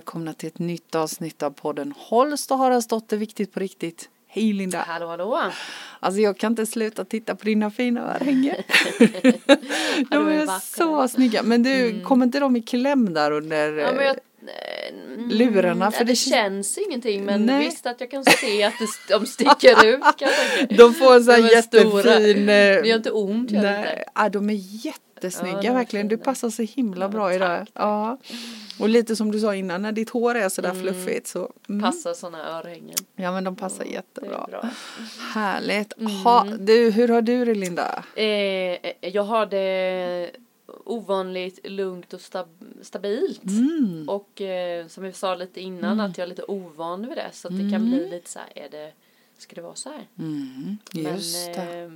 välkomna till ett nytt avsnitt av podden Holst och Haraldsdotter Viktigt på riktigt. Hej Linda! Hallå hallå! Alltså jag kan inte sluta titta på dina fina örhängen. de är så snygga. Men du, mm. kommer inte de i kläm där under ja, jag, mm, lurarna? För det, det känns ingenting men nej. visst att jag kan se att de sticker ut. De får en sån här jättefin... Det gör inte ont. Nej, inte. Ja, de är jättesnygga ja, verkligen. Du passar så himla bra idag. Ja. Och lite som du sa innan, när ditt hår är sådär mm. fluffigt så. Mm. Passar sådana örhängen. Ja men de passar mm, jättebra. Härligt. Mm. Ha, du, hur har du det Linda? Eh, jag har det ovanligt lugnt och stab stabilt. Mm. Och eh, som vi sa lite innan mm. att jag är lite ovan vid det så att det kan bli lite så här, är det, ska det vara så här? Just men, det. Eh,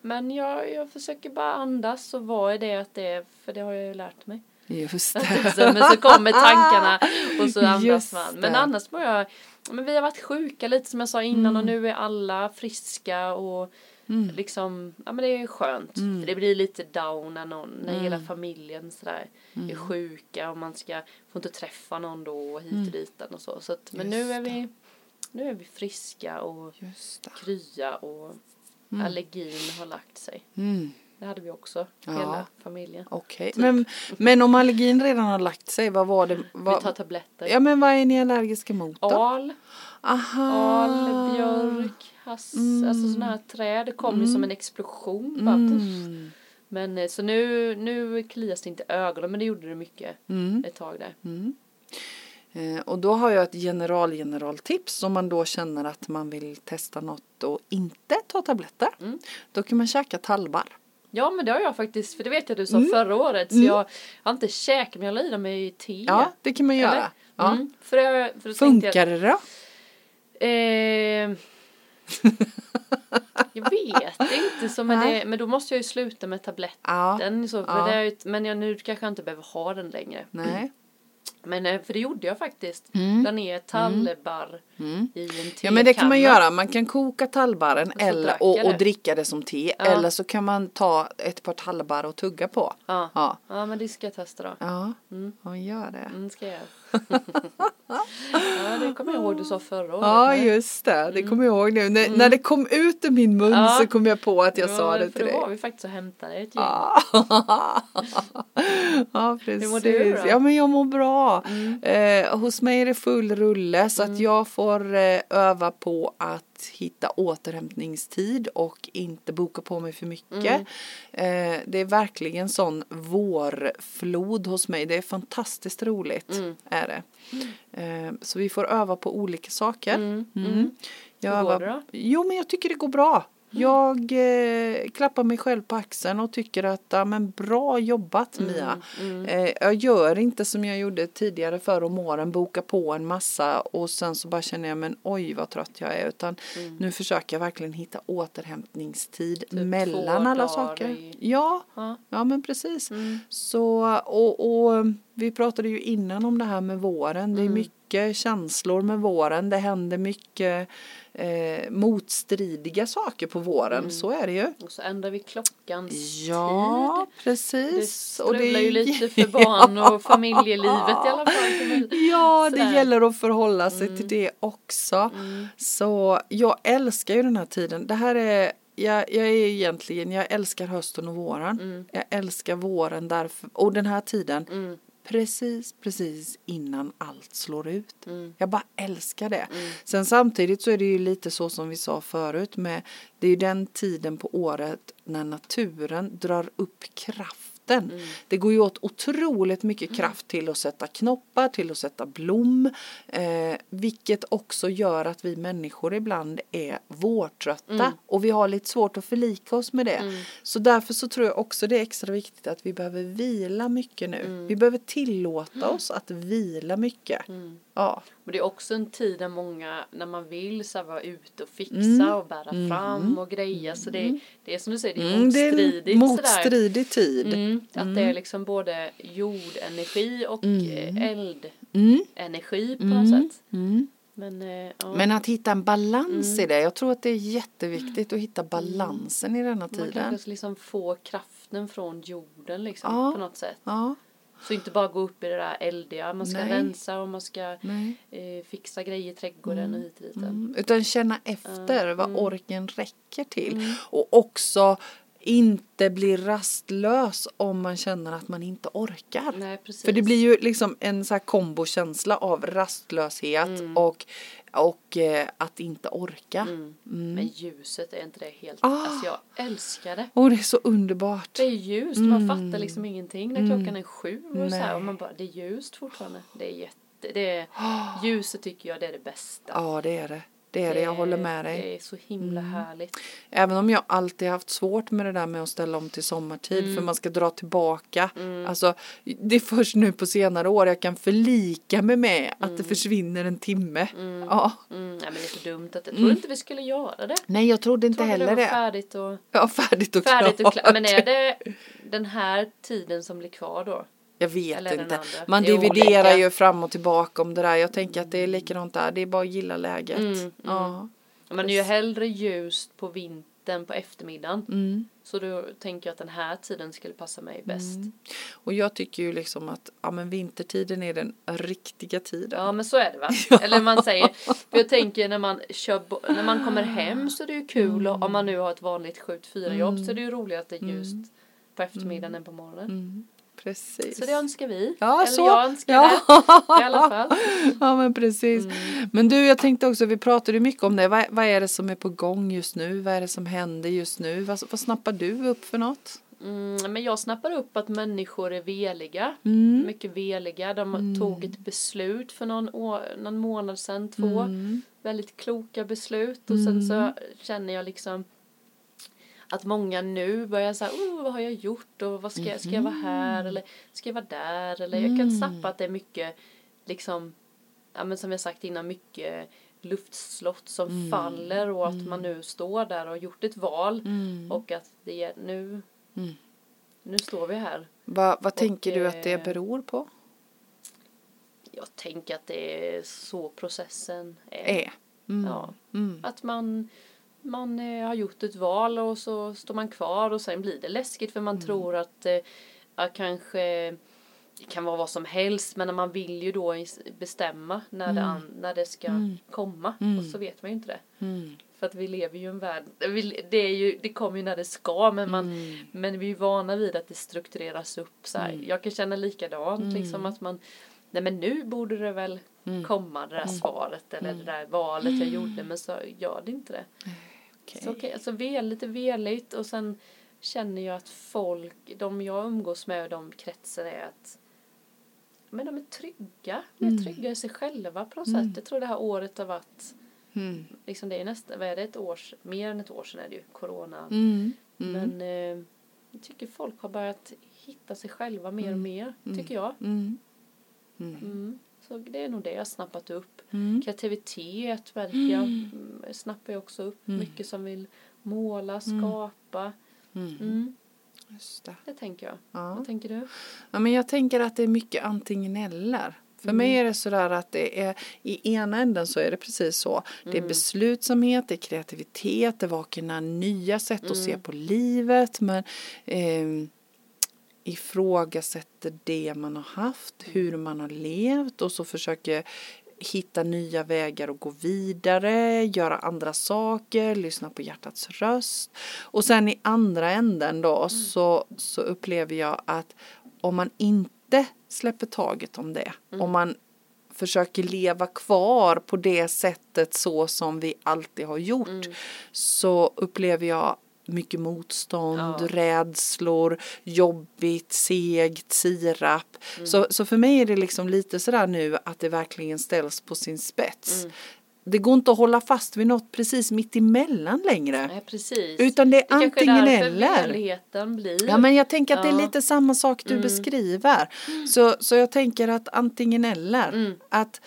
men jag, jag försöker bara andas och vad är det att det är, för det har jag ju lärt mig. Just det. men så kommer tankarna och så andas man. Men annars mår jag, men vi har varit sjuka lite som jag sa innan mm. och nu är alla friska och mm. liksom, ja men det är skönt. Mm. det blir lite down när någon, när hela mm. familjen sådär är mm. sjuka och man ska, får inte träffa någon då och hit och mm. dit och så. så att, men nu är vi, nu är vi friska och krya och allergin har lagt sig. Det hade vi också, ja. hela familjen. Okej, okay. men, men om allergin redan har lagt sig, vad var det? Vad, vi tar tabletter. Ja, men vad är ni allergiska mot då? Al. Aha. Al, björk, hass, mm. alltså sådana här träd. Det kom mm. ju som en explosion. Bara, mm. Men eh, så nu, nu klias det inte ögonen, men det gjorde det mycket mm. ett tag där. Eh, och då har jag ett general generaltips om man då känner att man vill testa något och inte ta tabletter. Mm. Då kan man käka tallbarr. Ja men det har jag faktiskt, för det vet jag du sa mm. förra året. Så mm. jag har inte käkat men jag la i dem i te. Ja det kan man göra. Ja. Mm. För det, för Funkar det då? Eh, jag vet inte så men, det, men då måste jag ju sluta med tabletten. Ja. Så, ja. men jag, nu kanske jag inte behöver ha den längre. Nej. Men eh, för det gjorde jag faktiskt. Mm. La ner tallbarr mm. i en tekanna. Ja men det kan man göra. Man kan koka tallbarren och, eller, och, och dricka det som te. Ja. Eller så kan man ta ett par tallbarr och tugga på. Ja. ja. ja men det ska jag testa då. Ja, mm. ja gör det. Mm, ska jag ja, det kommer jag ihåg du sa förra året. Ja, just det. Det kommer jag ihåg nu. När, mm. när det kom ut ur min mun ja. så kom jag på att jag ja, sa det till dig. Då var vi faktiskt och hämtade ett gäng. ja, precis. Hur mår du då? Ja, men jag mår bra. Mm. Eh, hos mig är det full rulle så att mm. jag får eh, öva på att hitta återhämtningstid och inte boka på mig för mycket. Mm. Eh, det är verkligen sån vårflod hos mig. Det är fantastiskt roligt. Mm. Är det. Eh, så vi får öva på olika saker. Mm. mm. mm. Jag Hur går det då? Jo men jag tycker det går bra. Jag eh, klappar mig själv på axeln och tycker att ja, men bra jobbat mm, Mia. Mm. Eh, jag gör inte som jag gjorde tidigare förr om åren, boka på en massa och sen så bara känner jag men oj vad trött jag är utan mm. nu försöker jag verkligen hitta återhämtningstid typ mellan alla saker. I... Ja, ja, ja men precis. Mm. Så och, och vi pratade ju innan om det här med våren. Det är mm. Mycket känslor med våren. Det händer mycket eh, motstridiga saker på våren. Mm. Så är det ju. Och så ändrar vi klockans ja, tid. precis. Det strular det... ju lite för barn och familjelivet i alla fall. Ja, Sådär. det gäller att förhålla sig mm. till det också. Mm. Så jag älskar ju den här tiden. Det här är jag, jag är egentligen, jag älskar hösten och våren. Mm. Jag älskar våren därför, och den här tiden. Precis, precis innan allt slår ut. Mm. Jag bara älskar det. Mm. Sen samtidigt så är det ju lite så som vi sa förut med det är ju den tiden på året när naturen drar upp kraft vatten. Mm. Det går ju åt otroligt mycket kraft till att sätta knoppar, till att sätta blom, eh, vilket också gör att vi människor ibland är vårtrötta mm. och vi har lite svårt att förlika oss med det. Mm. Så därför så tror jag också det är extra viktigt att vi behöver vila mycket nu. Mm. Vi behöver tillåta oss att vila mycket. Mm. Ja. Och det är också en tid där många, när man vill så vara ute och fixa mm. och bära mm. fram och greja. Så det, mm. det är som du säger, det är mm, motstridigt. Det är motstridig tid. Mm. Att det är liksom både jordenergi och eldenergi på något sätt. Men, eh, ja. Men att hitta en balans i det. Jag tror att det är jätteviktigt att hitta balansen i denna tiden. Man kan liksom få kraften från jorden liksom ja. på något sätt. Ja. Så inte bara gå upp i det där eldiga, man ska Nej. rensa och man ska eh, fixa grejer i trädgården mm. och hit och dit. Mm. Utan känna efter uh, vad mm. orken räcker till. Mm. Och också inte bli rastlös om man känner att man inte orkar. Nej, För det blir ju liksom en så här kombokänsla av rastlöshet mm. och och eh, att inte orka. Mm. Mm. Men ljuset, är inte det helt... Ah. Alltså jag älskar det. Och det är så underbart. Det är ljust, man mm. fattar liksom ingenting när klockan är sju och så här, och man bara, det är ljust fortfarande. Det är jätte, det är, ah. ljuset tycker jag det är det bästa. Ja det är det. Det är det, jag håller med dig. Det är så himla mm. härligt. Även om jag alltid haft svårt med det där med att ställa om till sommartid mm. för man ska dra tillbaka. Mm. Alltså det är först nu på senare år jag kan förlika mig med att det mm. försvinner en timme. Mm. Ja. Mm. Nej men det är så dumt att jag trodde inte vi skulle göra det. Nej jag trodde inte jag trodde heller det. Var färdigt och, ja färdigt och färdigt klart. Och klart. Men är det den här tiden som blir kvar då? Jag vet inte. Man dividerar ju fram och tillbaka om det där. Jag tänker att det är likadant där. Det är bara att gilla läget. Mm, ja. Man är ju hellre ljust på vintern på eftermiddagen. Mm. Så då tänker jag att den här tiden skulle passa mig bäst. Mm. Och jag tycker ju liksom att ja, men vintertiden är den riktiga tiden. Ja men så är det va. ja. Eller man säger, för jag tänker när man kör, när man kommer hem så är det ju kul och om man nu har ett vanligt 7-4 jobb mm. så är det ju roligare att det är ljust mm. på eftermiddagen än på morgonen. Precis. Så det önskar vi. Ja, Eller så. jag önskar ja. det i alla fall. Ja men precis. Mm. Men du jag tänkte också, vi pratade ju mycket om det. Vad, vad, är det som är på gång just nu? Vad är det som händer just nu? Vad, vad snappar du upp för något? Mm, men jag snappar upp att människor är veliga. Mm. Mycket veliga. De mm. tog ett beslut för någon, år, någon månad sedan, två. Mm. Väldigt kloka beslut. Och sen så mm. känner jag liksom att många nu börjar säga, oh, vad har jag gjort och vad ska, jag, ska jag vara här eller ska jag vara där eller jag kan mm. snappa att det är mycket liksom, ja men som jag sagt innan, mycket luftslott som mm. faller och att mm. man nu står där och gjort ett val mm. och att det är nu, mm. nu står vi här. Va, vad och, tänker du att det eh, beror på? Jag tänker att det är så processen är. är. Mm. Ja, att man man eh, har gjort ett val och så står man kvar och sen blir det läskigt för man mm. tror att, eh, att kanske det kan vara vad som helst men man vill ju då bestämma när, mm. det, när det ska mm. komma och så vet man ju inte det. Mm. För att vi lever ju i en värld, det, är ju, det kommer ju när det ska men, man, mm. men vi är ju vana vid att det struktureras upp så här. Jag kan känna likadant liksom att man Nej men nu borde det väl komma det där svaret eller det där valet jag gjorde men så gör det inte det. Okay. Så okay, alltså vel, lite veligt och sen känner jag att folk, de jag umgås med och de kretsar är att men de är trygga, de är mm. trygga i sig själva på något mm. sätt. Jag tror det här året har varit mm. liksom det är nästan, vad är det, ett år, mer än ett år sedan är det ju, corona. Mm. Mm. Men eh, jag tycker folk har börjat hitta sig själva mer och mm. mer, tycker jag. Så det är nog det jag har snappat upp. Mm. Kreativitet verkar jag, mm. mm. snappar jag också upp. Mm. Mycket som vill måla, mm. skapa. Mm. Just det. det tänker jag. Ja. Vad tänker du? Ja, men jag tänker att det är mycket antingen eller. För mig är det sådär att det är i ena änden så är det precis så. Det är beslutsamhet, det är kreativitet, det vaknar nya sätt att se på livet. Men eh, ifrågasätter det man har haft, hur man har levt och så försöker hitta nya vägar och gå vidare, göra andra saker, lyssna på hjärtats röst. Och sen i andra änden då mm. så, så upplever jag att om man inte släpper taget om det, mm. om man försöker leva kvar på det sättet så som vi alltid har gjort mm. så upplever jag mycket motstånd, ja. rädslor, jobbigt, segt, sirap. Mm. Så, så för mig är det liksom lite sådär nu att det verkligen ställs på sin spets. Mm. Det går inte att hålla fast vid något precis mitt emellan längre. Nej, precis. Utan det är det antingen eller. Blir. Ja men jag tänker att ja. det är lite samma sak du mm. beskriver. Mm. Så, så jag tänker att antingen eller. Mm. Att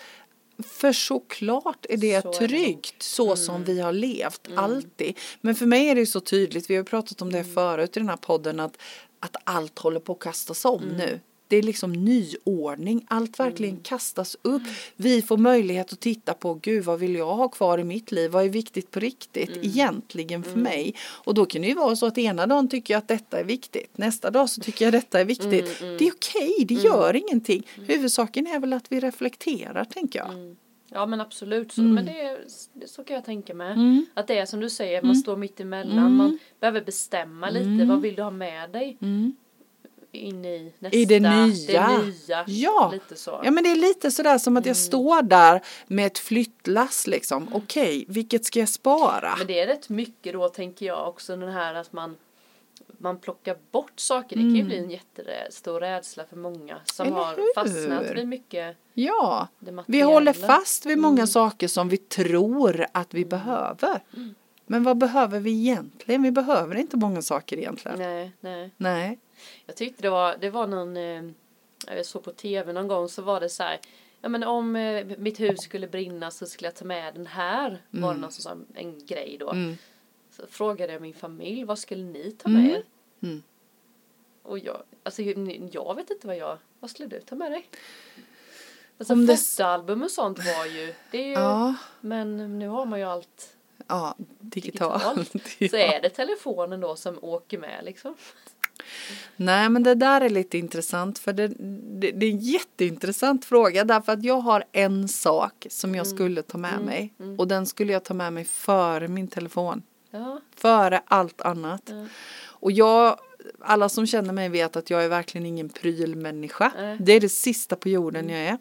för såklart är det så tryggt är så mm. som vi har levt mm. alltid. Men för mig är det så tydligt, vi har pratat om det mm. förut i den här podden, att, att allt håller på att kastas om mm. nu. Det är liksom nyordning. Allt verkligen kastas upp. Vi får möjlighet att titta på, gud vad vill jag ha kvar i mitt liv? Vad är viktigt på riktigt egentligen för mig? Och då kan det ju vara så att ena dagen tycker jag att detta är viktigt. Nästa dag så tycker jag detta är viktigt. Det är okej, det gör ingenting. Huvudsaken är väl att vi reflekterar tänker jag. Ja men absolut, så, men det, är- så kan jag tänka mig. Att det är som du säger, man står mitt emellan, man behöver bestämma lite, vad vill du ha med dig? In i nästa, I det nya. det nya. Ja. Lite så. Ja men det är lite sådär som att jag står där med ett flyttlass liksom. Okej, vilket ska jag spara? Men det är rätt mycket då tänker jag också den här att man man plockar bort saker. Det kan ju bli en jättestor rädsla för många som Mm. Eller har hur? fastnat vid mycket Ja, vi håller fast vid många saker som vi tror att vi behöver. Men vad behöver vi egentligen? Vi behöver inte många saker egentligen. Nej, nej. Nej. Jag tyckte det var, det var någon, eh, jag såg på tv någon gång så var det så här, ja men om eh, mitt hus skulle brinna så skulle jag ta med den här, var det någon som sa en grej då. Mm. Så frågade jag min familj, vad skulle ni ta med er? Mm. Och jag, alltså jag vet inte vad jag, vad skulle du ta med dig? Alltså Om det- fotoalbum och sånt var ju, det är ju, Ja, men nu har man ju allt ja digitalt. Så är det telefonen då som åker med liksom. Nej men det där är lite intressant för det, det, det är en jätteintressant fråga därför att jag har en sak som jag skulle ta med mig och den skulle jag ta med mig före min telefon. Ja, Före allt annat. Ja. Och jag, alla som känner mig vet att jag är verkligen ingen prylmänniska. Nej. Det är det sista på jorden jag är.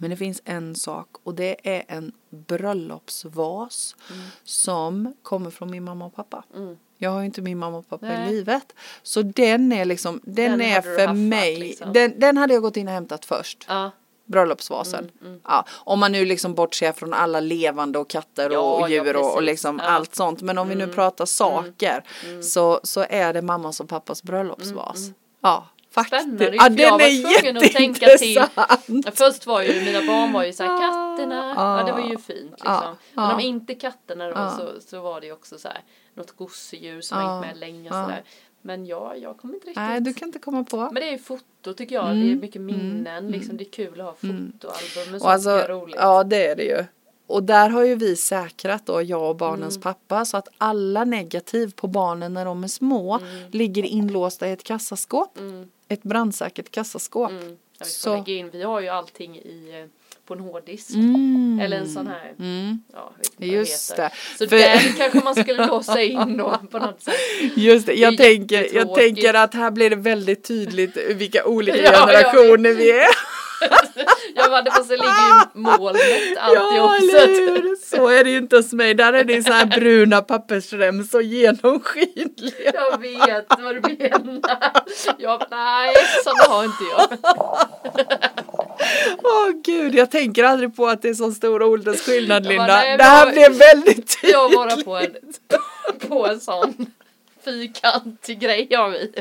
Men det finns en sak och det är en bröllopsvas som kommer från min mamma och pappa. Mm. Jag har ju inte min mamma och pappa Nej. i livet. Så den är liksom, den, Den är för mig, liksom. den, den hade jag gått in och hämtat först. ja, Bröllopsvasen. Mm, Ja, om man nu liksom bortser från alla levande och katter Ja, och ja, djur och, och precis. liksom Ja. Mm. allt sånt. Men om vi nu pratar saker så, så är det mammas och pappas bröllopsvas. Ja, faktiskt. Mm, Spännande, Ja, den jag var är tvungen att tänka till. Först var ju mina barn var ju så här katterna, Ah. ja det var ju fint liksom. Ah. Men Ah. om inte katterna då Ah. så, så var det ju också så här något gosedjur som Ah. hängt med länge Ah. sådär. Men ja, jag kommer inte riktigt. Nej, du kan inte komma på. Men det är ju foto tycker jag, det är mycket minnen liksom. Det är kul att ha fotoalbum och Och sånt alltså, är roligt. ja det är det ju. Och där har ju vi säkrat då, jag och barnens Mm. pappa, så att alla negativ på barnen när de är små ligger inlåsta i ett kassaskåp. Ett brandsäkert kassaskåp. Mm. Ja, vi Så. lägga in, vi har ju allting i, eh, på en hårddisk. Mm. Eller en sån här, Mm. ja, Just det. Så För- den kanske man skulle låsa in då på något sätt. Just det, jag, Det tänker, jag tänker att här blir det väldigt tydligt vilka olika Ja, ja, generationer vi är. Ja men det fast det ligger ju molnet alltid Ja, eller hur? Så är det ju inte hos mig. Där är det så här bruna pappersremsor genomskinliga. Jag vet vad du menar. Jag, nej, sådana har inte jag. Åh gud, jag tänker aldrig på att det är så stor åldersskillnad Jag bara, Linda. nej, det här blev väldigt Jag tydligt. var på en, på en sån fyrkantig grej jag vi.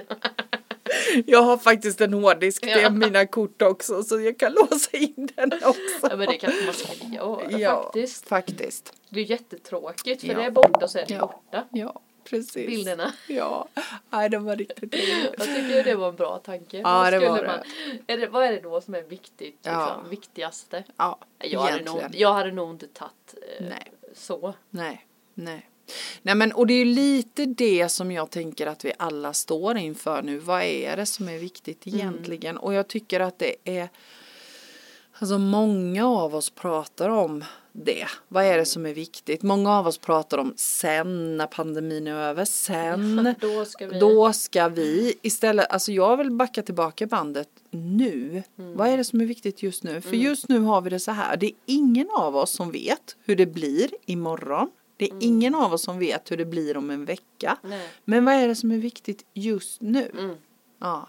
Jag har faktiskt en hårddisk, det är Ja. mina kort också så jag kan låsa in den också. Ja men det kanske man ska göra Ja, faktiskt. faktiskt. Det är jättetråkigt för Ja. det är borta så är det Ja. borta. Ja, precis. Bilderna. Ja, nej det var riktigt roligt. Jag tycker det var en bra tanke. Ja, Vad det var man, är det. Vad är det då som är viktigt? Liksom, Ja. Viktigaste? Ja, Jag hade, nog, egentligen. jag hade nog inte tagit eh, Nej. så. Nej, nej. Nej men och det är lite det som jag tänker att vi alla står inför nu. Vad är det som är viktigt egentligen? Och jag tycker att det är Alltså många av oss pratar om det. Vad är det som är viktigt? Många av oss pratar om sen när pandemin är över. Sen Då ska vi. då ska vi istället, alltså jag vill backa tillbaka bandet nu. Vad är det som är viktigt just nu? För just nu har vi det så här, det är ingen av oss som vet hur det blir imorgon. Det är ingen av oss som vet hur det blir om en vecka. Nej. Men vad är det som är viktigt just nu? Mm. Ja.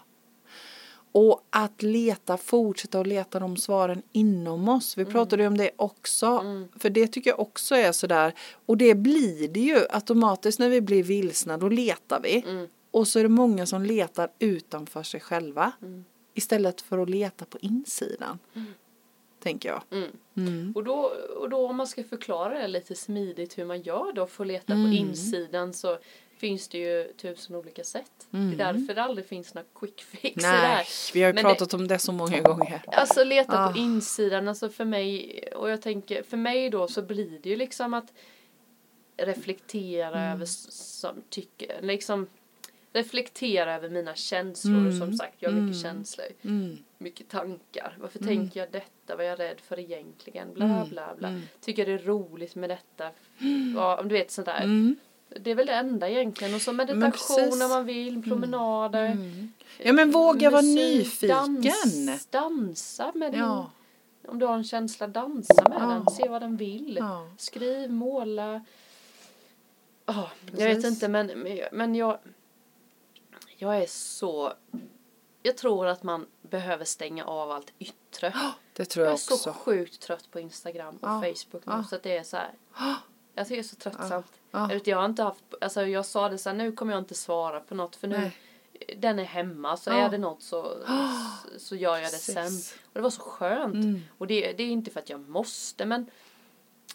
Och att leta, fortsätta att leta de svaren inom oss. Vi pratade ju om det också. För det tycker jag också är sådär. Och det blir det ju automatiskt när vi blir vilsna. Då letar vi. Och så är det många som letar utanför sig själva. Istället för att leta på insidan. Tänker jag. Mm. Mm. Och, då, och då om man ska förklara det lite smidigt hur man gör då för att leta Mm. på insidan så finns det ju tusen olika sätt. Mm. Det är därför det aldrig finns några quick fix Nej, där. vi har ju pratat det, om det så många gånger. Alltså leta ah. på insidan, alltså för mig, och jag tänker, för mig då så blir det ju liksom att reflektera mm. över som tycker, liksom reflektera över mina känslor. Mm. Som sagt, jag har mycket mm. känslor. Mm. Mycket tankar. Varför mm. tänker jag detta? Vad är jag rädd för egentligen? Bla mm. bla bla. Mm. Tycker jag det är roligt med detta? Ja, du vet sånt där. Det är väl det enda egentligen. Och så meditation när man vill, promenader. Ja men våga vara nyfiken. Dans, dansa med din, ja. om du har en känsla, dansa med ja. den. Se vad den vill. Ja. Skriv, måla. Oh, jag vet inte men, men jag jag är så... Jag tror att man behöver stänga av allt yttre. Det tror jag, också. Jag är så sjukt trött på Instagram och ja. Facebook nu ja. så att det är så här. Jag tycker det är så tröttsamt. Jag, jag har inte haft, alltså jag sa det så här, nu kommer jag inte svara på något för nu Nej. den är hemma så är det något så, så gör jag det sen. Och det var så skönt. Mm. Och det, det är inte för att jag måste men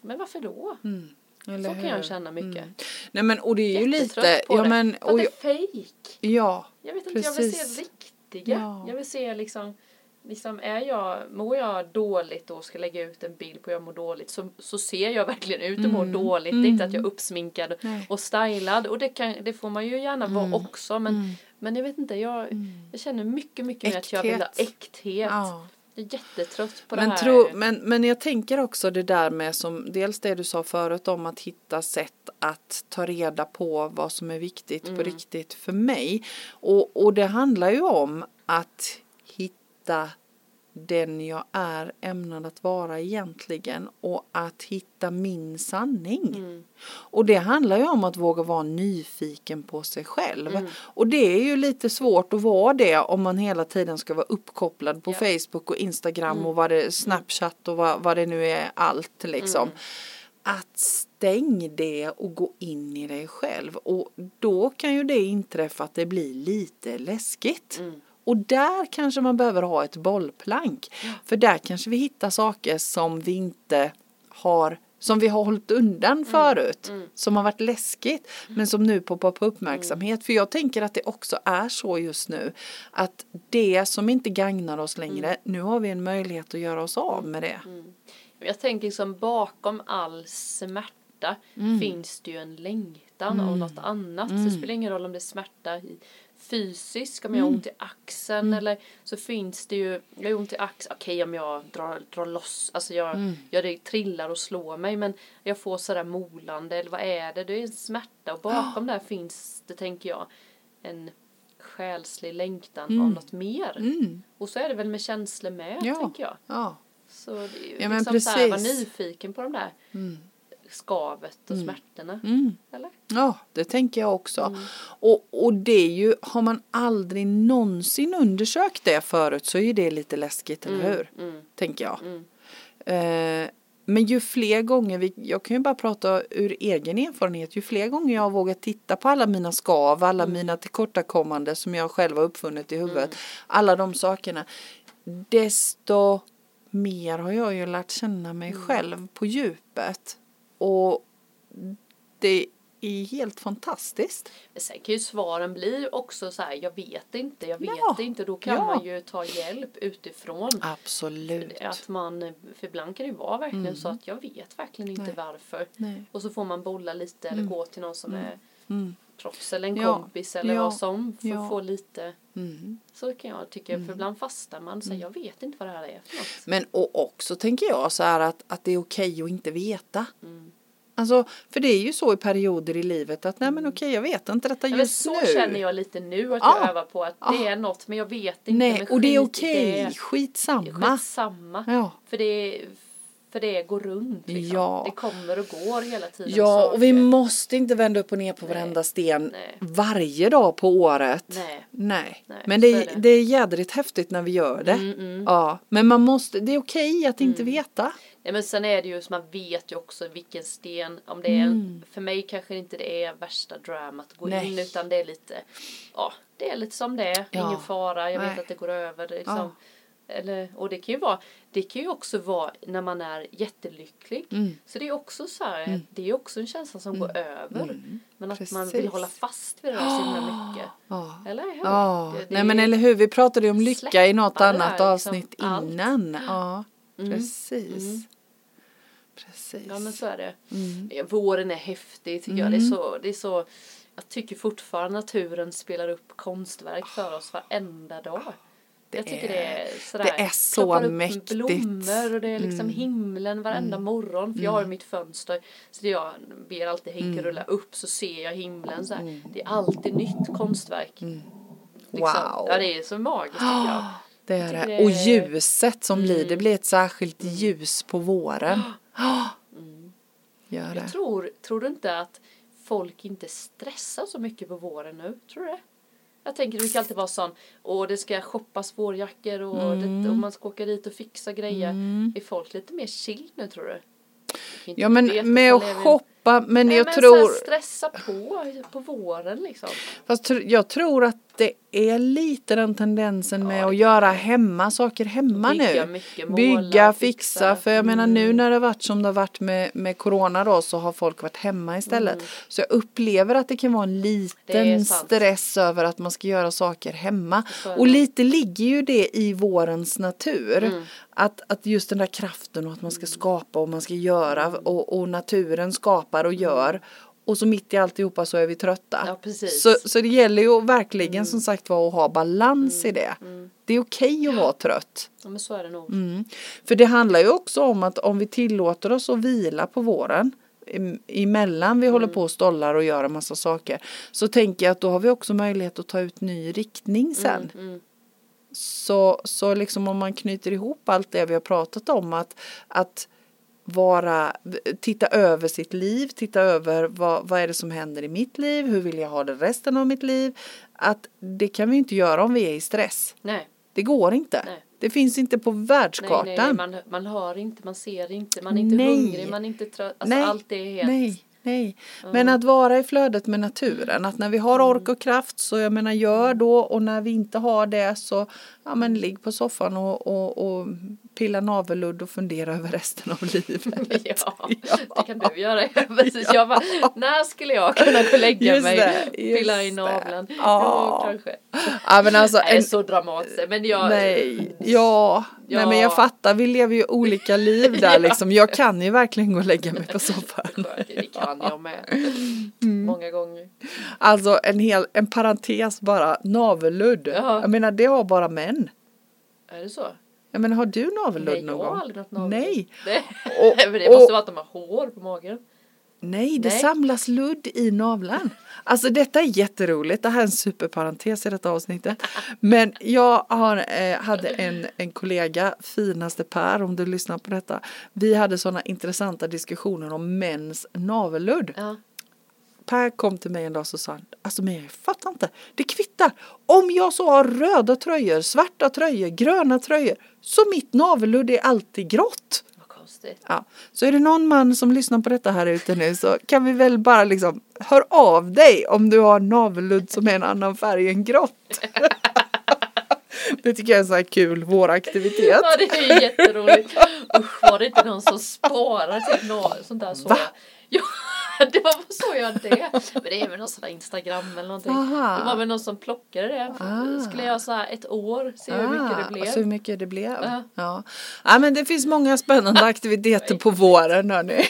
men varför då? Mm. Eller så hur? kan jag känna mycket. Mm. Nej men och det är ju lite, ja det. men. Och det är fejk. Ja. Jag vet inte, precis. jag vill se riktiga. Ja. Jag vill se liksom, liksom är jag, mår jag dåligt och ska lägga ut en bild på jag mår dåligt så, så ser jag verkligen ut och mm. mår dåligt. Mm. Det är inte att jag är mm. uppsminkad Nej. och stylad och det, kan, det får man ju gärna vara mm. också men, mm. men jag vet inte, jag, jag känner mycket, mycket mer att jag vill ha äkthet. Ja. Jag är jättetrött på men det här. Tro, men, men jag tänker också det där med som dels det du sa förut om att hitta sätt att ta reda på vad som är viktigt mm. på riktigt för mig. Och, och det handlar ju om att hitta den jag är ämnad att vara egentligen och att hitta min sanning. Mm. Och det handlar ju om att våga vara nyfiken på sig själv. Mm. Och det är ju lite svårt att vara det om man hela tiden ska vara uppkopplad på ja. Facebook och Instagram mm. och vad det, Snapchat och vad, vad det nu är allt liksom. Mm. Att stäng det och gå in i dig själv och då kan ju det inträffa att det blir lite läskigt. Och där kanske man behöver ha ett bollplank. För där kanske vi hittar saker som vi inte har som vi har hållit undan mm. förut, mm. som har varit läskigt, mm. men som nu poppar på uppmärksamhet. Mm. För jag tänker att det också är så just nu, att det som inte gagnar oss längre, mm. nu har vi en möjlighet att göra oss av med det. Jag tänker liksom bakom all smärta finns det ju en längtan av något annat. Så det spelar ingen roll om det är smärta i fysisk, om jag har ont i axeln mm. eller så finns det ju, jag har ont i axeln, okej okay, om jag drar, drar loss, alltså jag, mm. jag trillar och slår mig men jag får sådär molande eller vad är det, det är smärta och bakom oh. där finns det tänker jag en själslig längtan mm. av något mer. Mm. Och så är det väl med känslor med ja. tänker jag. Ja. Så det är ju ja, liksom så här, var nyfiken på de där mm skavet och mm. smärtorna. Mm. Eller? Ja, det tänker jag också. Mm. Och, och det är ju, har man aldrig någonsin undersökt det förut så är det lite läskigt, eller mm. hur? Mm. Tänker jag. Mm. Eh, men ju fler gånger, vi, jag kan ju bara prata ur egen erfarenhet, ju fler gånger jag har vågat titta på alla mina skav, alla mina tillkortakommande som jag själv har uppfunnit i huvudet, alla de sakerna, desto mer har jag ju lärt känna mig själv på djupet. Och det är helt fantastiskt. Men sen kan ju svaren bli också så här, jag vet inte, jag vet ja, inte. Då kan ja. man ju ta hjälp utifrån. Absolut. Att man, för ibland kan det ju vara verkligen mm. så att jag vet verkligen inte Nej. varför. Nej. Och så får man bolla lite eller mm. gå till någon som mm. är mm. Proffs eller en ja. kompis eller vad som för att få lite mm. Så kan jag tycka, för mm. ibland fastar man så jag vet inte vad det här är för något. Men och också tänker jag så här att, att det är okej att inte veta. Alltså, för det är ju så i perioder i livet att nej men okej jag vet inte detta just ja, så nu. Så känner jag lite nu att ja. jag övar på att ja. det är något men jag vet inte. Nej och det är okej, skitsamma. Skitsamma. Ja. För det, för det går runt liksom. Ja. Det kommer och går hela tiden. Ja saker. och vi måste inte vända upp och ner på Nej. varenda sten Nej. varje dag på året. Nej. Nej. Nej. Men det är, det. det är jädrigt häftigt när vi gör det. Mm, mm. Ja. Men man måste, det är okej att mm. inte veta. Ja, men sen är det ju så man vet ju också vilken sten, om det är, mm. för mig kanske inte det är värsta dramat att gå Nej. in utan det är lite, ja det är lite som det är, ja. ingen fara, jag Nej. vet att det går över liksom. Ja. Eller, och det kan ju vara, det kan ju också vara när man är jättelycklig. Mm. Så det är också så här, det är också en känsla som går över. Mm. Men att man Precis. vill hålla fast vid det där så himla mycket. Ja. Eller hur? Ja, Det- det nej men eller hur, vi pratade ju om lycka i något annat där, avsnitt liksom, allt. innan. Ja, Mm. precis. Precis. Ja men så är det. Mm. Våren är häftig tycker jag. Det är, så, det är så, jag tycker fortfarande naturen spelar upp konstverk för oss varenda dag. Jag tycker det är sådär. det är så mäktigt. blommor och det är liksom Mm. himlen varenda morgon. För jag har ju mitt fönster. Så det jag ber alltid Henke Mm. rulla upp så ser jag himlen så här. Det är alltid nytt konstverk. Liksom. Wow. Ja det är så magiskt tycker jag. Det är det. det Och är- ljuset som blir, det blir ett särskilt ljus på våren. Gör Jag det. tror, tror du inte att folk inte stressar så mycket på våren nu? Tror du det? Jag tänker det brukar alltid vara sån, och det ska shoppas vårjackor och, Mm. det, och man ska åka dit och fixa grejer. Är folk lite mer chill nu tror du? Ja men med att shoppa, men Nej, jag men tror, stressa på på våren liksom. fast jag tror att det är lite den tendensen med Ja, att göra hemma, saker hemma Bygga nu. mycket, måla, Bygga, fixa. fixa, för jag menar nu Mm. när det har varit som det har varit med, med corona då så har folk varit hemma istället. Så jag upplever att det kan vara en Mm. Liten stress över att man ska göra saker hemma. Och lite ligger ju det i vårens natur. Mm. Att, att just den där kraften och att man ska skapa och man ska göra Mm. och, och naturen skapar och gör. Och så mitt i alltihopa så är vi trötta. Ja. Så, så det gäller ju verkligen som sagt var att ha balans i det. Det är okej att vara trött. Ja men så är det nog. Mm. För det handlar ju också om att om vi tillåter oss att vila på våren em- emellan vi håller på och stollar och gör en massa saker så tänker jag att då har vi också möjlighet att ta ut ny riktning sen. Mm. Så, så liksom om man knyter ihop allt det vi har pratat om att, att vara, titta över sitt liv, titta över vad, vad är det som händer i mitt liv, hur vill jag ha det resten av mitt liv. Att det kan vi inte göra om vi är i stress. Nej. Det går inte. Nej. Det finns inte på världskartan. nej, nej, man, man hör inte, man ser inte, man är inte Nej. hungrig, man är inte trött. Alltså Nej, allt är helt... Nej, nej. Men att vara i flödet med naturen. Att när vi har Mm. ork och kraft så jag menar gör då och när vi inte har det så ja men ligg på soffan och, och, och pilla navelludd och fundera över resten av livet. Ja, det kan du göra. Precis, jag bara, när skulle jag kunna gå och lägga Just mig? det, Pilla i naveln. Ja. Ja, kanske. Ja men alltså Nej, en, så dramatiskt. Men jag... nej, ja, nej men jag Ja. fattar vi lever ju olika liv där liksom. Jag kan ju verkligen gå och lägga mig på soffan. Det kan jag med. Mm. Många gånger. Alltså en hel, en parentes bara, navelludd. Ja. Jag menar det har bara män. Är det så? Jag menar har du navelludd Nej, jag någon har gång? aldrig något navel. Nej. Det, Och- men det måste och- vara att de har hår på magen. Nej, det Nej. samlas ludd i navlan. Alltså detta är jätteroligt. Det här är en superparentes i detta avsnittet. Men jag har, eh, hade en, en kollega, finaste Per, om du lyssnar på detta. Vi hade sådana intressanta diskussioner om mäns navelludd. Ja. Per kom till mig en dag och sa alltså men jag fattar inte, det kvittar. Om jag så har röda tröjor, svarta tröjor, gröna tröjor, så mitt navelludd är alltid grått. Ja, så är det någon man som lyssnar på detta här ute nu så kan vi väl bara liksom hör av dig om du har navelludd som är en annan färg än grått. Det tycker jag är en sån här kul våraktivitet. Ja det är jätteroligt. Usch var det inte någon som sparar till något sånt där så? Va? Ja, det var så jag det. Men det är väl någon sån där Instagram eller någonting. Aha. Det var väl någon som plockade det. Ah. Skulle jag här ett år se hur mycket det Ah, blev. Så hur mycket det blev. Ja. Ja. Ja. men det finns många spännande aktiviteter på våren hörni.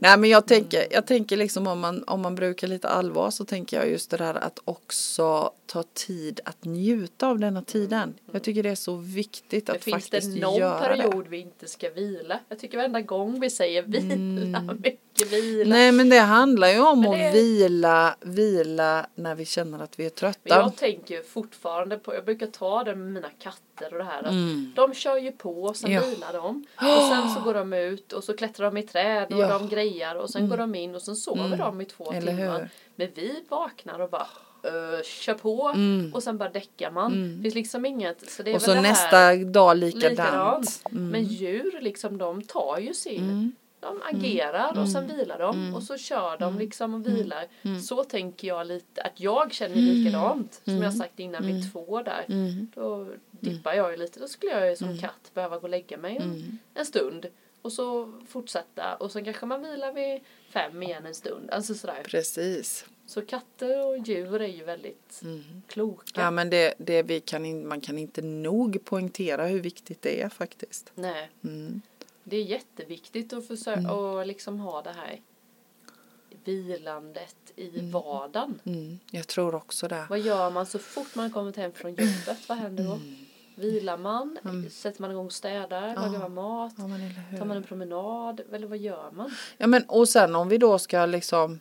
Nej men jag tänker, jag tänker liksom om man, om man brukar lite allvar så tänker jag just det där att också ta tid att njuta av denna tiden. Jag tycker det är så viktigt Men att finns det faktiskt någon göra period det. vi inte ska vila? Jag tycker varenda gång vi säger vila, mycket vila. Nej men det handlar ju om Men det- att vila, vila när vi känner att vi är Men trötta. jag tänker fortfarande på, jag brukar ta det med mina katter och det här att Mm. de kör ju på och sen Ja. vilar de och sen så går de ut och så klättrar de i träd och Ja. Mm. de grejar och sen går de in och sen sover de i två Eller timmar. hur? Men vi vaknar och bara uh, kör på och sen bara däckar man. Det finns liksom inget. Så det är Mm. och väl så nästa här dag likadant. likadant. Mm. Men djur liksom de tar ju sin de agerar mm. och sen mm. vilar de mm. och så kör de mm. liksom och vilar. Mm. Så tänker jag lite att jag känner likadant som jag sagt innan vid två där. Då dippar jag ju lite. Då skulle jag ju som katt behöva gå och lägga mig en stund och så fortsätta och sen kanske man vilar vid fem igen en stund. Alltså sådär. Precis. Så katter och djur är ju väldigt mm. kloka. Ja men det, det vi kan in, man kan inte nog poängtera hur viktigt det är faktiskt. Nej. Mm. Det är jätteviktigt att försöka mm. och liksom ha det här vilandet i mm. vardagen. Mm. Jag tror också det. Vad gör man så fort man kommer hem från jobbet? Vad händer då? Mm. Vilar man? Mm. Sätter man igång och städar? Ja. Lagar man mat? Ja, tar man en promenad? Eller vad gör man? Ja men och sen om vi då ska liksom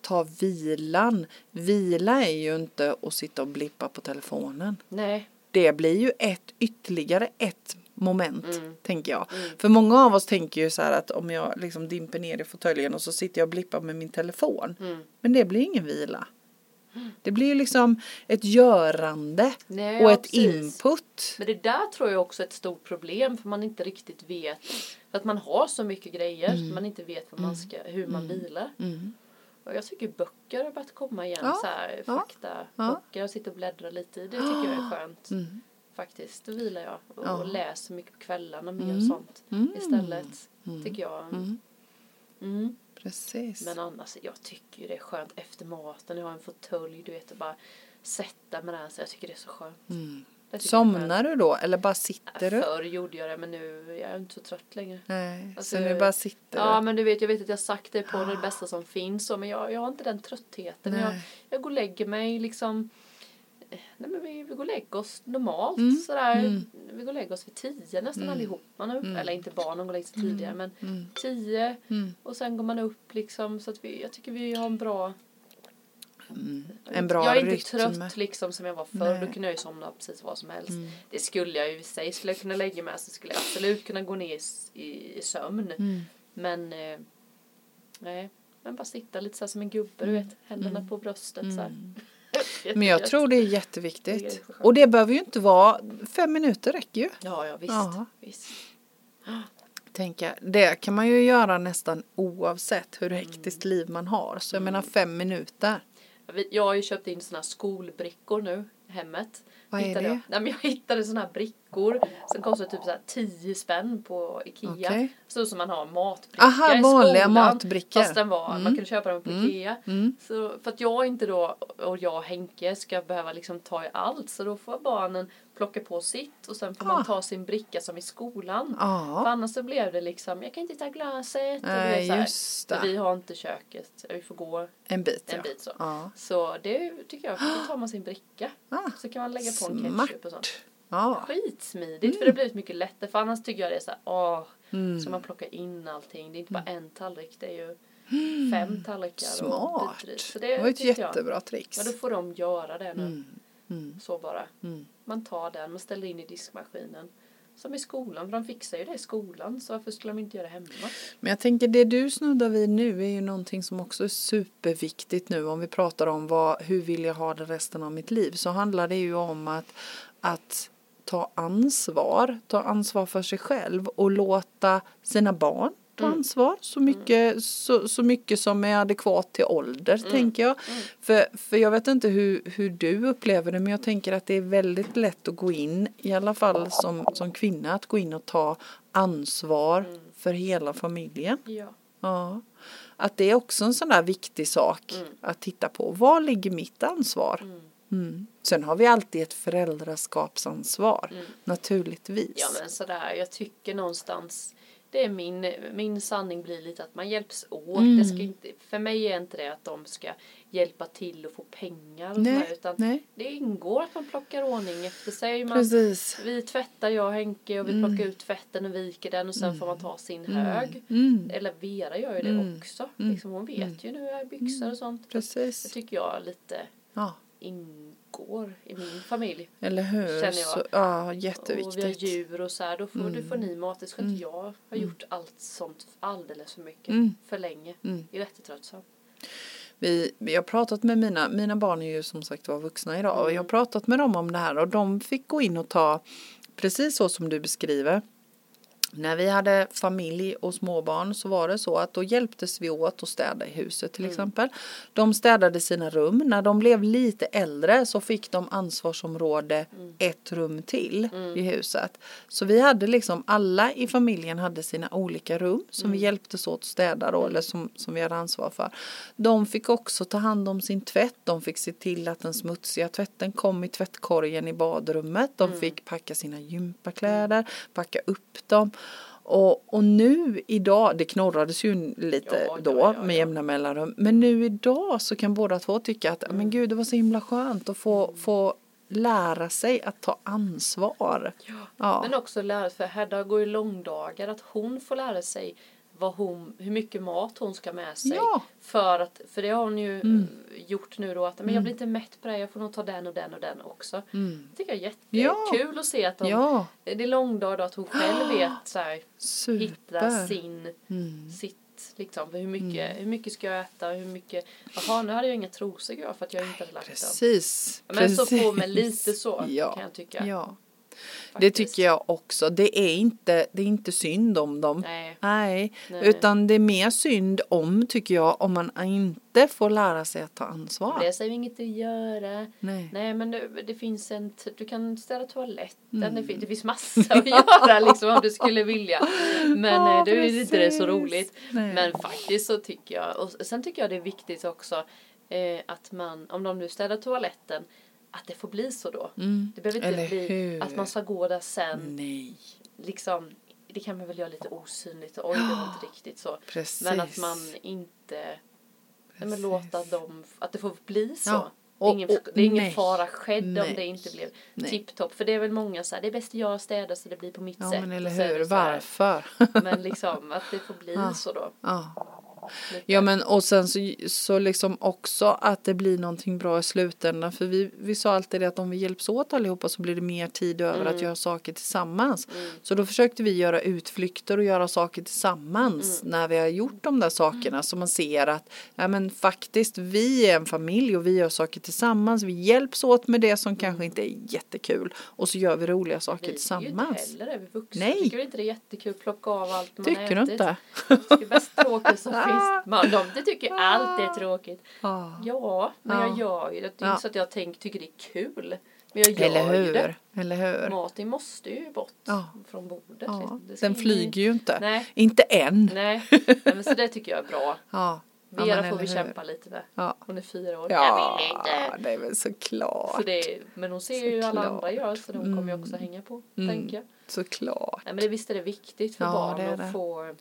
ta vilan. Vila är ju inte att sitta och blippa på telefonen. Nej. Det blir ju ett ytterligare ett moment, mm. tänker jag. Mm. För många av oss tänker ju så här att om jag liksom dimper ner i fåtöljen och så sitter jag och blippar med min telefon. Mm. Men det blir ingen vila. Det blir ju liksom ett görande Nej, och ett precis. input. Men det där tror jag också är ett stort problem för man inte riktigt vet. För att man har så mycket grejer mm. man inte vet vad man mm. ska, hur man mm. vilar. Mm. Och jag tycker böcker har börjat komma igen, ja. så här, fakta, ja. böcker. Jag sitter och bläddrar lite i det tycker jag är skönt. Mm. Faktiskt, då vilar jag och, ja. läser mycket på kvällarna mer mm. sånt mm. istället. Mm. Tycker jag. Mm. Precis. Men annars, jag tycker det är skönt efter maten. Jag har en fåtölj, du vet, och bara sätta mig där. Så jag tycker det är så skönt. Mm. Somnar du då eller bara sitter du? Förr gjorde jag det men nu är jag inte så trött längre. Nej, alltså, så nu bara sitter du? Ja men du vet jag vet att jag sagt det på det bästa som finns så men jag, jag har inte den tröttheten. Jag, jag går och lägger mig liksom Nej men vi, vi går och lägger oss normalt mm. sådär. Mm. Vi går och lägger oss vid tio nästan mm. allihopa nu. Mm. Eller inte barnen går och lägger sig tidigare men mm. tio. Mm. Och sen går man upp liksom så att vi, jag tycker vi har en bra Mm. En bra Jag är inte rytm. trött liksom som jag var förr. Då kunde jag ju somna precis vad som helst. Mm. Det skulle jag ju i sig. Skulle jag kunna lägga mig så skulle jag absolut kunna gå ner i, i, sömn. Mm. Men eh, nej, men bara sitta lite så som en gubbe, du mm. vet. Händerna mm. på bröstet så här. Mm. Men jag tror det är jätteviktigt. Och det behöver ju inte vara, fem minuter räcker ju. Ja, ja visst. Aha. visst. Tänka, det kan man ju göra nästan oavsett hur hektiskt liv man har. Så jag menar fem minuter. Jag har ju köpt in sådana skolbrickor nu hemmet. Vad är det? Jag. Nej, men jag hittade sådana här brickor som kostar typ så här 10 spänn på Ikea. Okay. Så som man har matbricka Aha, i vanliga skolan. matbrickor. Fast den var, mm. man kunde köpa dem på mm. Ikea. Mm. Så för att jag inte då, och jag och Henke ska behöva liksom ta i allt så då får barnen plocka på sitt och sen får ah. man ta sin bricka som i skolan. Ah. För annars så blev det liksom, jag kan inte ta glaset. Nej, och just det. Vi har inte köket, vi får gå en bit. En ja. bit så. Ah. så det tycker jag, då tar man sin bricka. Ah. Så kan man lägga på sånt. Ah. Skitsmidigt mm. för det blir mycket lättare för annars tycker jag det är så här, åh, mm. så man plockar in allting. Det är inte bara mm. en tallrik, det är ju mm. fem tallrikar Smart. och Så det, det var ett jättebra jag. trix. Men då får de göra det nu. Mm. Mm. Så bara. Mm. Man tar den, man ställer in i diskmaskinen. Som i skolan, för de fixar ju det i skolan så varför skulle de inte göra det hemma? Men jag tänker det du snuddar vid nu är ju någonting som också är superviktigt nu om vi pratar om vad, hur vill jag ha det resten av mitt liv så handlar det ju om att, att ta ansvar, ta ansvar för sig själv och låta sina barn ta mm. ansvar så mycket, så, så mycket som är adekvat till ålder mm. tänker jag. Mm. För, för jag vet inte hur, hur du upplever det men jag tänker att det är väldigt lätt att gå in, i alla fall som, som kvinna, att gå in och ta ansvar mm. för hela familjen. Ja. ja. Att det är också en sån där viktig sak mm. att titta på. Var ligger mitt ansvar? Mm. Mm. Sen har vi alltid ett föräldraskapsansvar, mm. naturligtvis. Ja men sådär, jag tycker någonstans det är min, min sanning blir lite att man hjälps åt. Mm. Det ska inte, för mig är inte det att de ska hjälpa till och få pengar. Nej, där, utan nej. Det ingår att man plockar ordning efter sig. Man, Precis. Vi tvättar, jag och Henke, och vi mm. plockar ut tvätten och viker den och sen mm. får man ta sin mm. hög. Mm. Eller Vera gör ju det mm. också. Liksom, hon vet ju nu är byxor och sånt. Precis. Det tycker jag lite ja. in, går i min familj. Eller hur? Känner jag. Så, ja, jätteviktigt. Och vi har djur och så här, då får, mm. du får ni mat. Det ska inte mm. jag ha mm. gjort allt sånt alldeles för mycket, mm. för länge. Mm. Jag är jättetröttsam. Vi, vi har pratat med mina, mina barn är ju som sagt var vuxna idag och jag har pratat med dem om det här och de fick gå in och ta precis så som du beskriver när vi hade familj och småbarn så var det så att då hjälptes vi åt att städa i huset till mm. exempel. De städade sina rum. När de blev lite äldre så fick de ansvarsområde mm. ett rum till mm. i huset. Så vi hade liksom alla i familjen hade sina olika rum som vi mm. hjälptes åt att städa då eller som, som vi hade ansvar för. De fick också ta hand om sin tvätt. De fick se till att den smutsiga tvätten kom i tvättkorgen i badrummet. De mm. fick packa sina gympakläder, packa upp dem. Och, och nu idag, det knorrades ju lite ja, då ja, ja, med jämna mellanrum, men nu idag så kan båda två tycka att mm. men gud det var så himla skönt att få, mm. få lära sig att ta ansvar. Men också lära sig, för Hedda går ju långdagar, att hon får lära sig vad hon, hur mycket mat hon ska med sig. Ja. För, att, för det har hon ju mm. gjort nu då att men jag mm. blir inte mätt på det, jag får nog ta den och den och den också. Mm. Det tycker jag är jättekul ja. att se att de, ja. det är långdag då att hon själv vet så här, hitta sin, mm. sitt liksom, hur mycket, mm. hur mycket ska jag äta, hur mycket, jaha nu hade jag inga trosor jag för att jag inte hade lagt Precis. dem. Men Precis. så får mig lite så ja. kan jag tycka. Ja. Det tycker jag också. Det är inte, det är inte synd om dem. Nej. Nej. Nej. Utan det är mer synd om, tycker jag, om man inte får lära sig att ta ansvar. Det säger inget att göra. Nej. Nej men det, det finns en, du kan ställa toaletten, mm. det, finns, det finns massa att göra liksom om du skulle vilja. Men ja, det är inte det så roligt. Nej. Men faktiskt så tycker jag, och sen tycker jag det är viktigt också eh, att man, om de nu ställer toaletten, att det får bli så då. Mm. Det behöver inte Eller bli hur? att man ska gå där sen. Nej. Liksom, det kan man väl göra lite osynligt. Oj, det var inte riktigt så. Precis. Men att man inte men låta dem, att det får bli så. Ja. är ingen, och, det är ingen fara skedd nej. om det inte blev tipptopp. För det är väl många så här, det är bäst jag städar så det blir på mitt ja, sätt. Men eller hur, varför? men liksom att det får bli ja. så då. Ja. Ja men och sen så, så liksom också att det blir någonting bra i slutändan för vi, vi sa alltid det att om vi hjälps åt allihopa så blir det mer tid över mm. att göra saker tillsammans. Mm. Så då försökte vi göra utflykter och göra saker tillsammans mm. när vi har gjort de där sakerna mm. så man ser att ja men faktiskt vi är en familj och vi gör saker tillsammans. Vi hjälps åt med det som kanske inte är jättekul och så gör vi roliga saker vi tillsammans. Vi är ju inte heller det, vi vuxna Nej. tycker inte det är jättekul att plocka av allt man Tycker ätit. du inte? Det är bäst tråkigt som Visst, man, de det tycker allt är tråkigt. Ja, men jag gör ju det. Det är inte så att jag tänk, tycker det är kul. Men jag gör Eller hur? det. Eller hur? Maten måste ju bort ja. från bordet. Ja. Den flyger ju inte. Nej. Inte än. Nej. Nej, men så det tycker jag är bra. Ja. Vera ja, får vi hur? kämpa lite med. Ja. Hon är fyra år. Ja, jag vill inte. det är väl såklart. Så det, men hon ser så ju alla andra göra så hon mm. kommer ju också hänga på, mm. tänker jag. Såklart. Nej, men det, visst är det viktigt för ja, barn att få...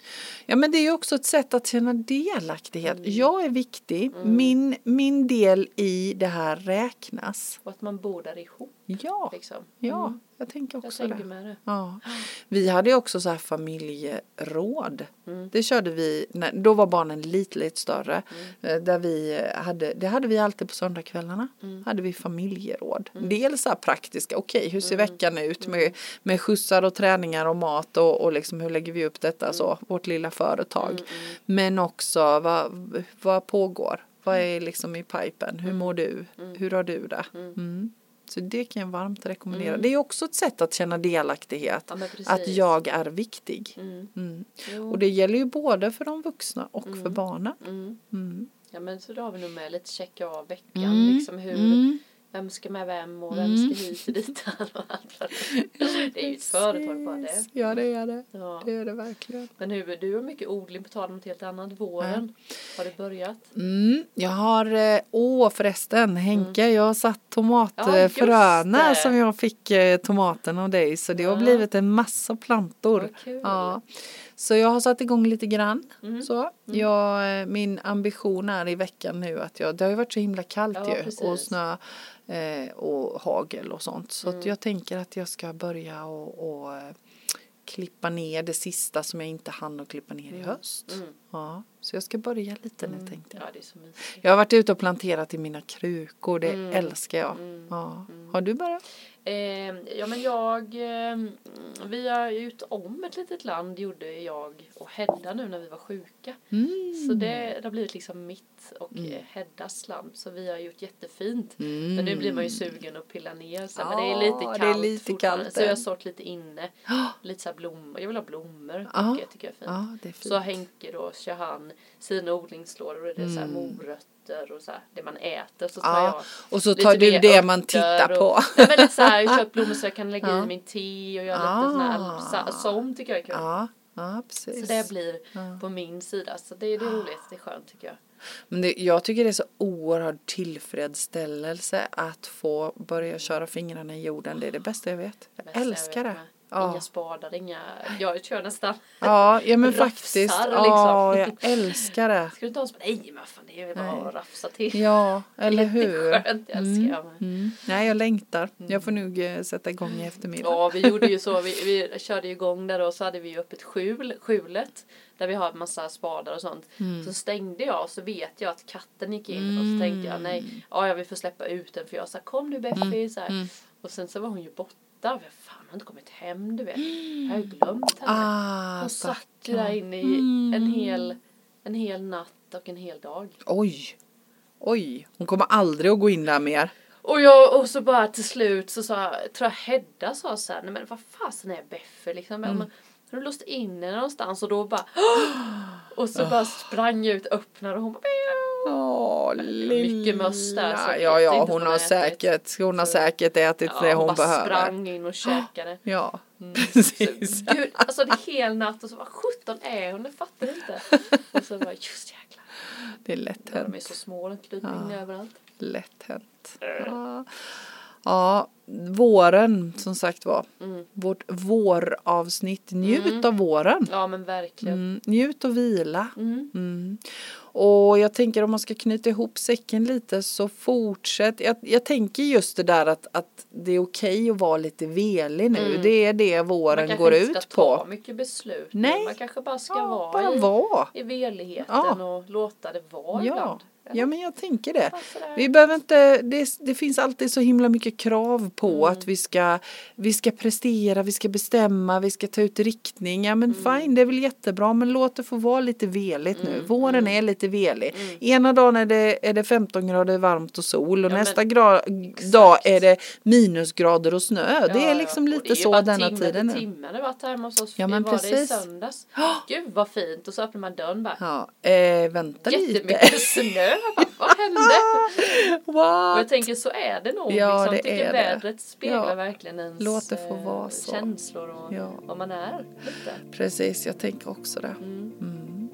Ja men det är ju också ett sätt att känna delaktighet. Mm. Jag är viktig, mm. min, min del i det här räknas. Och att man bor där ihop. Ja, liksom. ja. Mm. Jag tänker också jag tänker det. det. Ja. Vi hade ju också så här familjeråd. Mm. Det körde vi, när, då var barnen lite, lite större. Mm. Eh, där vi hade, det hade vi alltid på söndagskvällarna. Mm. Hade vi familjeråd. Dels så här praktiska, okej okay, hur ser veckan ut med, med skjutsar och träningar och mat och, och liksom hur lägger vi upp detta så, vårt lilla företag. Men också vad, vad pågår? Vad är liksom i pipen? Hur mår du? Hur har du det? Så det kan jag varmt rekommendera. Mm. Det är också ett sätt att känna delaktighet. Ja, att jag är viktig. Mm. Mm. Och det gäller ju både för de vuxna och för mm. barnen. Mm. Mm. Ja men så då har vi nog med lite checka av veckan. Liksom hur, vem ska med vem och vem ska hit och dit och allt Det är ju ett företag bara det. Ja det är det. Ja. Det är det verkligen. Men hur, du har mycket odling på tal om ett helt annat. Våren. Ja. Har du börjat? Mm, jag har, eh, åh förresten Henke, mm. jag har satt tomatfröna ja, som jag fick eh, tomaten av dig. Så det har blivit en massa plantor. Ja. Så jag har satt igång lite grann. Mm. Så. Mm. Jag, eh, min ambition är i veckan nu att jag, det har ju varit så himla kallt ja, ju precis. och snö eh, och hagel och sånt. Så mm. jag tänker att jag ska börja och, och eh, klippa ner det sista som jag inte hann att klippa ner i mm. höst. Mm. Ja. Så jag ska börja lite nu tänkte jag. Ja, det är så mysigt. Jag har varit ute och planterat i mina krukor, det Mm. älskar jag. Ja. Har du börjat? Eh, ja men jag, eh, vi har gjort om ett litet land gjorde jag och Hedda nu när vi var sjuka. Mm. Så det, det har blivit liksom mitt och mm. Heddas land. Så vi har gjort jättefint. Men nu blir man ju sugen att pilla ner så, men det är lite Mm. Ja, kallt det är lite kallt Så jag har sått lite inne. Lite så här blommor, jag vill ha blommor. Ja. mycket, tycker jag är fint. Ja, det är fint. Så Henke då kör sina odlingslådor och det är så här Mm. morötter och så här, det man äter. Så tar Ja, jag och så tar du det man tittar och- på. Nej, men det är så här, jag köpt blommor så jag kan lägga Ja. i min te och göra lite sån här, Ah. så, sånt tycker jag är kul. Ja, ja precis. Så det blir på min sida. Så det, det är roligt, det är skönt tycker jag. Men det, jag tycker det är så oerhörd tillfredsställelse att få börja köra fingrarna i jorden. Det är det bästa jag vet. Jag Bästa jag älskar vet det. med. Ja. Inga spadar, inga, jag kör nästan. Ja, ja men faktiskt. liksom. Ja, jag älskar det. Ska du inte ha en spade? Nej men fan det är väl bara att rafsa till. Ja, eller hur? Jätteskönt, jag älskar jag med. Mm. Nej, jag längtar. Jag får nog eh, sätta igång i eftermiddag. Ja, vi gjorde ju så. Vi, vi körde igång där och så hade vi ju upp ett skjul, skjulet. Där vi har en massa spadar och sånt. Mm. Så stängde jag och så vet jag att katten gick in och så tänkte jag nej, ja jag vill få släppa ut den för jag sa kom nu Beffi Mm. så här. Och sen så var hon ju borta. Har inte kommit hem du vet. Jag har ju glömt henne. Ah, hon satt ju där inne i en hel, en hel natt och en hel dag. Oj. Oj, hon kommer aldrig att gå in där mer. Och jag och så bara till slut så sa, tror jag Hedda sa så här, nej men vad fasen är Beffe liksom. Mm. Men, har du låst in henne någonstans och då bara och så bara sprang jag ut och öppnade och hon bara Åh, mycket möss där, så lilla. jag Ja, ja, hon har hon ätit. säkert, hon har Så- säkert ätit det hon bara behöver. sprang in och käkade. Ja, Så, precis. gud, alltså det är hel natt och så vad sjutton är hon? Jag fattar inte. Och så bara just jäklar. Det är lätt Ja, de är hänt. så små, de kryper in överallt. Lätt hänt. Ja. ja, våren som sagt var. Mm. Vårt våravsnitt. Njut av våren. Ja men verkligen. Mm, njut och vila. Och jag tänker om man ska knyta ihop säcken lite så fortsätt. Jag, jag tänker just det där att, att det är okej att vara lite velig nu. Mm. Det är det Man våren kanske går inte ut ska ta på. mycket beslut. Nej. Man kanske bara ska Ja, vara bara i, vara. i veligheten Ja. och låta det vara Ja. ibland. Ja, men jag tänker det. Vi behöver inte, det, det finns alltid så himla mycket krav på Mm. att vi ska, vi ska prestera, vi ska bestämma, vi ska ta ut riktning. Ja men Mm. fine, det är väl jättebra men låt det få vara lite veligt nu. Våren mm. är lite velig. Ena dagen är det, är det 15 grader varmt och sol och Ja, nästa men- gra, dag är det minusgrader och snö. Ja, det är ja. liksom Och lite det är så denna timme tiden för nu. timme det varit hemma hos oss. Ja, Vi men var det i precis. söndags. Gud vad fint. Och så öppnar man dörren bara. Ja, eh, vänta lite. Jättemycket snö. Vad hände? Och What? jag tänker så är det nog. Ja, liksom. det tycker är det. vädret speglar Ja. verkligen ens Låt det få eh, vara så. känslor och Ja. vad man är. Lite. Precis, jag tänker också det. Mm. Mm.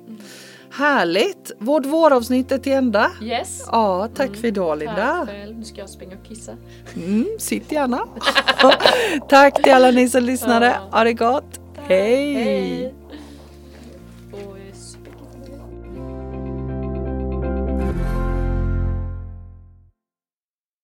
Härligt! Vårt våravsnitt är till ända. Yes. Ja, tack för idag Linda. Tack. Nu ska jag springa och kissa. Mm, sitt gärna. tack till alla ni som lyssnade. Ja. Ha det gott. Hej. Hej.